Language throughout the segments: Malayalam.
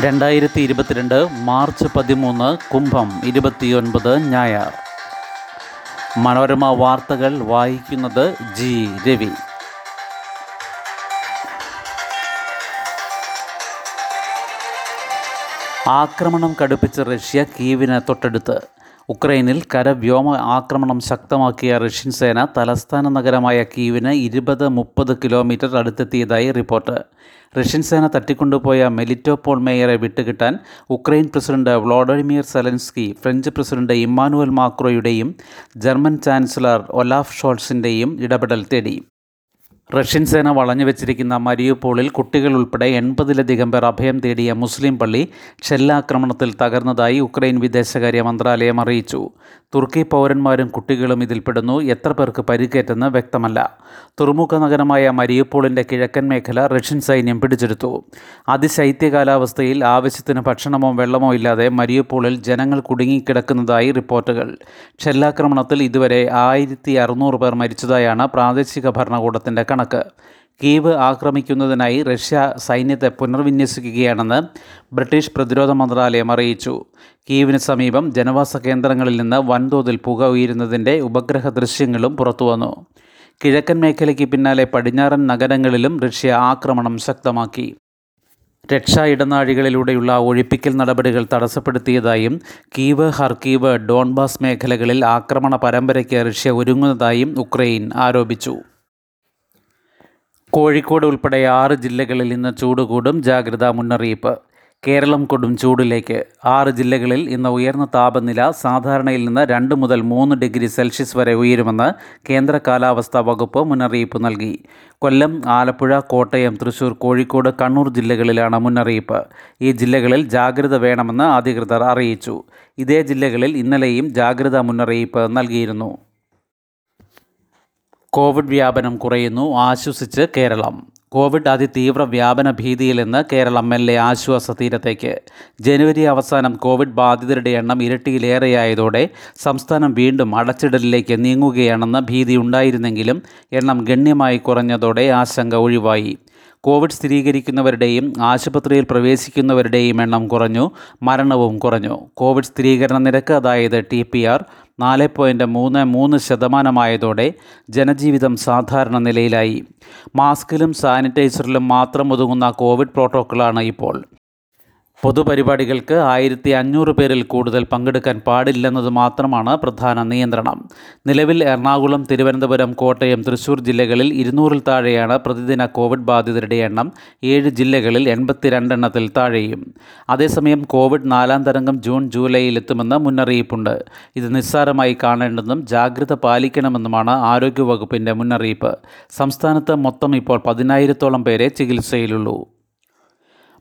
രണ്ടായിരത്തി ഇരുപത്തിരണ്ട് മാർച്ച് പതിമൂന്ന് കുംഭം ഇരുപത്തിയൊൻപത് ഞായർ. മനോരമ വാർത്തകൾ വായിക്കുന്നത് ജി രവി. ആക്രമണം കടുപ്പിച്ച റഷ്യ കീവിന് തൊട്ടടുത്ത്. ഉക്രൈനിൽ കരവ്യോമ ആക്രമണം ശക്തമാക്കിയ റഷ്യൻ സേന തലസ്ഥാന നഗരമായ കീവിന് ഇരുപത് മുപ്പത് കിലോമീറ്റർ അടുത്തെത്തിയതായി റിപ്പോർട്ട്. റഷ്യൻ സേന തട്ടിക്കൊണ്ടുപോയ മെലിറ്റോപോൾ മേയറെ വിട്ടുകിട്ടാൻ Ukraine president Volodymyr Zelensky French president Emmanuel മാക്രോയുടെയും German chancellor Olaf ഷോൾസിന്റെയും ഇടപെടൽ തേടി. റഷ്യൻ സേന വളഞ്ഞു വെച്ചിരിക്കുന്ന മരിയുപോളിൽ കുട്ടികൾ ഉൾപ്പെടെ എൺപതിലധികം പേർ അഭയം തേടിയ മുസ്ലിം പള്ളി ഷെല്ലാക്രമണത്തിൽ തകർന്നതായി ഉക്രൈൻ വിദേശകാര്യ മന്ത്രാലയം അറിയിച്ചു. തുർക്കി പൗരന്മാരും കുട്ടികളും ഇതിൽപ്പെടുന്നു എത്ര പേർക്ക് പരിക്കേറ്റെന്ന് വ്യക്തമല്ല. തുറമുഖ നഗരമായ മരിയപ്പോളിന്റെ കിഴക്കൻ മേഖല റഷ്യൻ സൈന്യം പിടിച്ചെടുത്തു. അതിശൈത്യ കാലാവസ്ഥയിൽ ആവശ്യത്തിന് ഭക്ഷണമോ വെള്ളമോ ഇല്ലാതെ മരിയപ്പോളിൽ ജനങ്ങൾ കുടുങ്ങിക്കിടക്കുന്നതായി റിപ്പോർട്ടുകൾ. ഷെല്ലാക്രമണത്തിൽ ഇതുവരെ ആയിരത്തി പേർ മരിച്ചതായാണ് പ്രാദേശിക ഭരണകൂടത്തിന്റെ കണക്ക്. കീവ് ആക്രമിക്കുന്നതിനായി റഷ്യ സൈന്യത്തെ പുനർവിന്യസിക്കുകയാണെന്ന് ബ്രിട്ടീഷ് പ്രതിരോധ മന്ത്രാലയം അറിയിച്ചു. കീവിന് സമീപം ജനവാസ കേന്ദ്രങ്ങളിൽ നിന്ന് വൻതോതിൽ പുക ഉയരുന്നതിന്റെ ഉപഗ്രഹ ദൃശ്യങ്ങളും പുറത്തുവന്നു. കിഴക്കൻ മേഖലയ്ക്ക് പിന്നാലെ പടിഞ്ഞാറൻ നഗരങ്ങളിലും റഷ്യ ആക്രമണം ശക്തമാക്കി. രക്ഷാ ഇടനാഴികളിലൂടെയുള്ള ഒഴിപ്പിക്കൽ നടപടികൾ തടസ്സപ്പെടുത്തിയതായും കീവ് ഹർക്കീവ് ഡോൺബാസ് മേഖലകളിൽ ആക്രമണ പരമ്പരയ്ക്ക് റഷ്യ ഒരുങ്ങുന്നതായും ഉക്രൈൻ ആരോപിച്ചു. കോഴിക്കോട് ഉൾപ്പെടെ ആറ് ജില്ലകളിൽ ഇന്ന് ചൂട് കൂടും. ജാഗ്രതാ മുന്നറിയിപ്പ്. കേരളം കൊടും ചൂടിലേക്ക്. ആറ് ജില്ലകളിൽ ഇന്ന് ഉയർന്ന താപനില സാധാരണയിൽ നിന്ന് രണ്ട് മുതൽ മൂന്ന് ഡിഗ്രി സെൽഷ്യസ് വരെ ഉയരുമെന്ന് കേന്ദ്ര കാലാവസ്ഥാ വകുപ്പ് മുന്നറിയിപ്പ് നൽകി. കൊല്ലം ആലപ്പുഴ കോട്ടയം തൃശൂർ കോഴിക്കോട് കണ്ണൂർ ജില്ലകളിലാണ് മുന്നറിയിപ്പ്. ഈ ജില്ലകളിൽ ജാഗ്രത വേണമെന്ന് അധികൃതർ അറിയിച്ചു. ഇതേ ജില്ലകളിൽ ഇന്നലെയും ജാഗ്രതാ മുന്നറിയിപ്പ് നൽകിയിരുന്നു. കോവിഡ് വ്യാപനം കുറയുന്നു ആശ്വസിച്ച് കേരളം. കോവിഡ് അതിതീവ്ര വ്യാപന ഭീതിയിൽ നിന്ന് കേരളം മെല്ലെ ആശ്വാസ തീരത്തേക്ക്. ജനുവരി അവസാനം കോവിഡ് ബാധിതരുടെ എണ്ണം ഇരട്ടിയിലേറെയായതോടെ സംസ്ഥാനം വീണ്ടും അടച്ചിടലിലേക്ക് നീങ്ങുകയാണെന്ന ഭീതി ഉണ്ടായിരുന്നെങ്കിലും എണ്ണം ഗണ്യമായി കുറഞ്ഞതോടെ ആശങ്ക ഒഴിവായി. കോവിഡ് സ്ഥിരീകരിക്കുന്നവരുടെയും ആശുപത്രിയിൽ പ്രവേശിക്കുന്നവരുടെയും എണ്ണം കുറഞ്ഞു മരണവും കുറഞ്ഞു. കോവിഡ് സ്ഥിരീകരണ നിരക്ക് അതായത് ടി നാല് പോയിന്റ് മൂന്ന് മൂന്ന് ശതമാനമായതോടെ ജനജീവിതം സാധാരണ നിലയിലായി. മാസ്കിലും സാനിറ്റൈസറിലും മാത്രം ഒതുങ്ങുന്ന കോവിഡ് പ്രോട്ടോക്കോളാണ് ഇപ്പോൾ. പൊതുപരിപാടികൾക്ക് ആയിരത്തി അഞ്ഞൂറ് പേരിൽ കൂടുതൽ പങ്കെടുക്കാൻ പാടില്ലെന്നത് മാത്രമാണ് പ്രധാന നിയന്ത്രണം. നിലവിൽ എറണാകുളം തിരുവനന്തപുരം കോട്ടയം തൃശൂർ ജില്ലകളിൽ ഇരുന്നൂറിൽ താഴെയാണ് പ്രതിദിന കോവിഡ് ബാധിതരുടെ എണ്ണം. ഏഴ് ജില്ലകളിൽ എൺപത്തിരണ്ടെണ്ണത്തിൽ താഴെയും. അതേസമയം കോവിഡ് നാലാം തരംഗം ജൂൺ ജൂലൈയിലെത്തുമെന്ന് മുന്നറിയിപ്പുണ്ട്. ഇത് നിസ്സാരമായി കാണേണ്ടെന്നും ജാഗ്രത പാലിക്കണമെന്നുമാണ് ആരോഗ്യവകുപ്പിന്റെ മുന്നറിയിപ്പ്. സംസ്ഥാനത്ത് മൊത്തം ഇപ്പോൾ പതിനായിരത്തോളം പേരെ ചികിത്സയിലുള്ളൂ.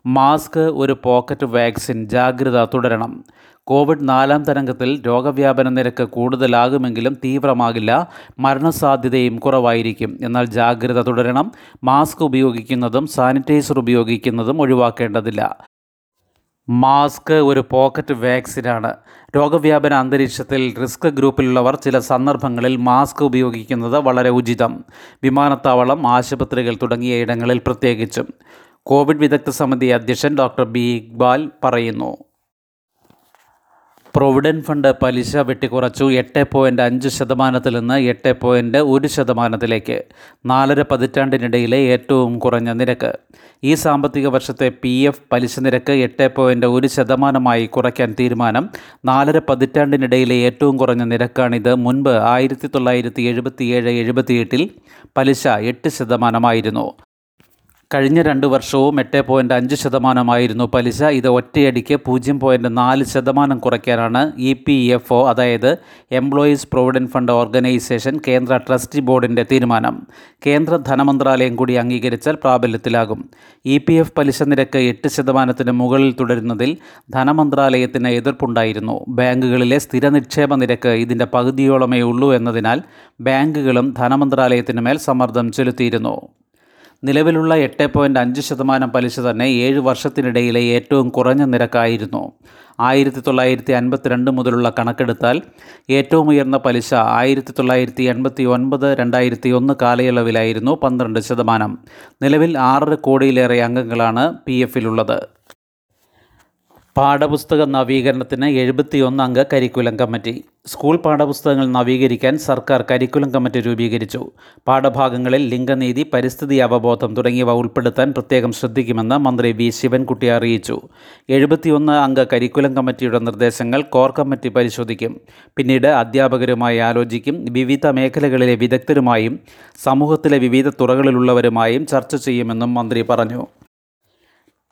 മാസ്ക് ഒരു പോക്കറ്റ് വാക്സിൻ ജാഗ്രത തുടരണം. കോവിഡ് നാലാം തരംഗത്തിൽ രോഗവ്യാപന നിരക്ക് കൂടുതലാകുമെങ്കിലും തീവ്രമാകില്ല. മരണസാധ്യതയും കുറവായിരിക്കും. എന്നാൽ ജാഗ്രത തുടരണം. മാസ്ക് ഉപയോഗിക്കുന്നതും സാനിറ്റൈസർ ഉപയോഗിക്കുന്നതും ഒഴിവാക്കേണ്ടതില്ല. മാസ്ക് ഒരു പോക്കറ്റ് വാക്സിനാണ്. രോഗവ്യാപന അന്തരീക്ഷത്തിൽ റിസ്ക് ഗ്രൂപ്പിലുള്ളവർ ചില സന്ദർഭങ്ങളിൽ മാസ്ക് ഉപയോഗിക്കുന്നത് വളരെ ഉചിതം. വിമാനത്താവളം ആശുപത്രികൾ തുടങ്ങിയ ഇടങ്ങളിൽ പ്രത്യേകിച്ചും. കോവിഡ് വിദഗ്ധ സമിതി അധ്യക്ഷൻ ഡോക്ടർ ബി ഇക്ബാൽ പറയുന്നു. പ്രൊവിഡന്റ് ഫണ്ട് പലിശ വെട്ടിക്കുറച്ചു എട്ട് പോയിന്റ് അഞ്ച് ശതമാനത്തിൽ നിന്ന് എട്ട് പോയിന്റ് ഒരു ശതമാനത്തിലേക്ക് നാലര പതിറ്റാണ്ടിനിടയിലെ ഏറ്റവും കുറഞ്ഞ നിരക്ക്. ഈ സാമ്പത്തിക വർഷത്തെ പി എഫ് പലിശ നിരക്ക് എട്ട് പോയിന്റ് ഒരു ശതമാനമായി കുറയ്ക്കാൻ തീരുമാനം നാലര പതിറ്റാണ്ടിനിടയിലെ ഏറ്റവും കുറഞ്ഞ നിരക്കാണിത്. മുൻപ് ആയിരത്തി തൊള്ളായിരത്തി എഴുപത്തിയേഴ് എഴുപത്തിയെട്ടിൽ പലിശ എട്ട് ശതമാനമായിരുന്നു. കഴിഞ്ഞ രണ്ട് വർഷവും എട്ട് പോയിന്റ് അഞ്ച് ശതമാനമായിരുന്നു പലിശ. ഇത് ഒറ്റയടിക്ക് പൂജ്യം പോയിന്റ് നാല് ശതമാനം കുറയ്ക്കാനാണ് ഇ പി എഫ് ഒ അതായത് എംപ്ലോയീസ് പ്രൊവിഡന്റ് ഫണ്ട് ഓർഗനൈസേഷൻ കേന്ദ്ര ട്രസ്റ്റി ബോർഡിന്റെ തീരുമാനം. കേന്ദ്ര ധനമന്ത്രാലയം കൂടി അംഗീകരിച്ചാൽ പ്രാബല്യത്തിലാകും. ഇ പി എഫ് പലിശ നിരക്ക് എട്ട് ശതമാനത്തിന് മുകളിൽ തുടരുന്നതിൽ ധനമന്ത്രാലയത്തിന് എതിർപ്പുണ്ടായിരുന്നു. ബാങ്കുകളിലെ സ്ഥിര നിക്ഷേപ നിരക്ക് ഇതിന്റെ പകുതിയോളമേ ഉള്ളൂ എന്നതിനാൽ ബാങ്കുകളും ധനമന്ത്രാലയത്തിനുമേൽ സമ്മർദ്ദം ചെലുത്തിയിരുന്നു. നിലവിലുള്ള എട്ട് പോയിന്റ് അഞ്ച് ശതമാനം പലിശ തന്നെ ഏഴ് വർഷത്തിനിടയിലെ ഏറ്റവും കുറഞ്ഞ നിരക്കായിരുന്നു. ആയിരത്തി തൊള്ളായിരത്തി അൻപത്തിരണ്ട് മുതലുള്ള കണക്കെടുത്താൽ ഏറ്റവും ഉയർന്ന പലിശ ആയിരത്തി തൊള്ളായിരത്തി എൺപത്തി ഒൻപത് രണ്ടായിരത്തി ഒന്ന് കാലയളവിലായിരുന്നു പന്ത്രണ്ട് ശതമാനം. നിലവിൽ ആറര കോടിയിലേറെ അംഗങ്ങളാണ് പി എഫിലുള്ളത്. പാഠപുസ്തക നവീകരണത്തിന് എഴുപത്തിയൊന്ന് അംഗ കരിക്കുലം കമ്മിറ്റി. സ്കൂൾ പാഠപുസ്തകങ്ങൾ നവീകരിക്കാൻ സർക്കാർ കരിക്കുലം കമ്മിറ്റി രൂപീകരിച്ചു. പാഠഭാഗങ്ങളിൽ ലിംഗനീതി പരിസ്ഥിതി അവബോധം തുടങ്ങിയവ ഉൾപ്പെടുത്താൻ പ്രത്യേകം ശ്രദ്ധിക്കുമെന്ന് മന്ത്രി വി. ശിവൻകുട്ടി അറിയിച്ചു. എഴുപത്തിയൊന്ന് അംഗ കരിക്കുലം കമ്മിറ്റിയുടെ നിർദ്ദേശങ്ങൾ കോർ കമ്മിറ്റി പരിശോധിക്കും. പിന്നീട് അധ്യാപകരുമായി ആലോചിക്കും. വിവിധ മേഖലകളിലെ വിദഗ്ധരുമായും സമൂഹത്തിലെ വിവിധ തുറകളിലുള്ളവരുമായും ചർച്ച ചെയ്യുമെന്നും മന്ത്രി പറഞ്ഞു.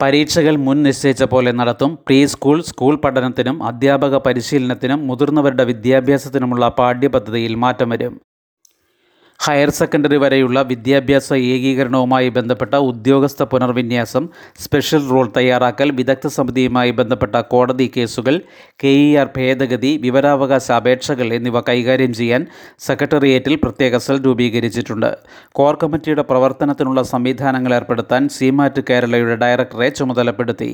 പരീക്ഷകൾ മുൻ നിശ്ചയിച്ച പോലെ നടത്തും. പ്രീ സ്കൂൾ സ്കൂൾ പഠനത്തിനും അധ്യാപക പരിശീലനത്തിനും മുതിർന്നവരുടെ വിദ്യാഭ്യാസത്തിനുമുള്ള പാഠ്യപദ്ധതിയിൽ മാറ്റം വരും. ഹയർ സെക്കൻഡറി വരെയുള്ള വിദ്യാഭ്യാസ ഏകീകരണവുമായി ബന്ധപ്പെട്ട ഉദ്യോഗസ്ഥ പുനർവിന്യാസം സ്പെഷ്യൽ റൂൾ തയ്യാറാക്കൽ വിദഗ്ധ സമിതിയുമായി ബന്ധപ്പെട്ട കോടതി കേസുകൾ കെ ഇ ആർ ഭേദഗതി വിവരാവകാശ അപേക്ഷകൾ എന്നിവ കൈകാര്യം ചെയ്യാൻ സെക്രട്ടേറിയറ്റിൽ പ്രത്യേക സെൽ രൂപീകരിച്ചിട്ടുണ്ട്. കോർ കമ്മിറ്റിയുടെ പ്രവർത്തനത്തിനുള്ള സംവിധാനങ്ങൾ ഏർപ്പെടുത്താൻ സീമാറ്റ് കേരളയുടെ ഡയറക്ടറെ ചുമതലപ്പെടുത്തി.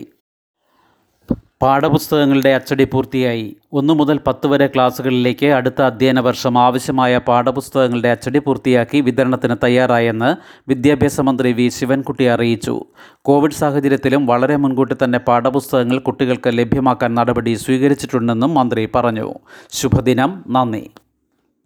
പാഠപുസ്തകങ്ങളുടെ അച്ചടി പൂർത്തിയായി. ഒന്നു മുതൽ പത്ത് വരെ ക്ലാസ്സുകളിലേക്ക് അടുത്ത അധ്യയന വർഷം ആവശ്യമായ പാഠപുസ്തകങ്ങളുടെ അച്ചടി പൂർത്തിയാക്കി വിതരണത്തിന് തയ്യാറായെന്ന് വിദ്യാഭ്യാസ മന്ത്രി വി. ശിവൻകുട്ടി അറിയിച്ചു. കോവിഡ് സാഹചര്യത്തിലും വളരെ മുൻകൂട്ടി തന്നെ പാഠപുസ്തകങ്ങൾ കുട്ടികൾക്ക് ലഭ്യമാക്കാൻ നടപടി സ്വീകരിച്ചിട്ടുണ്ടെന്നും മന്ത്രി പറഞ്ഞു. ശുഭദിനം. നന്ദി.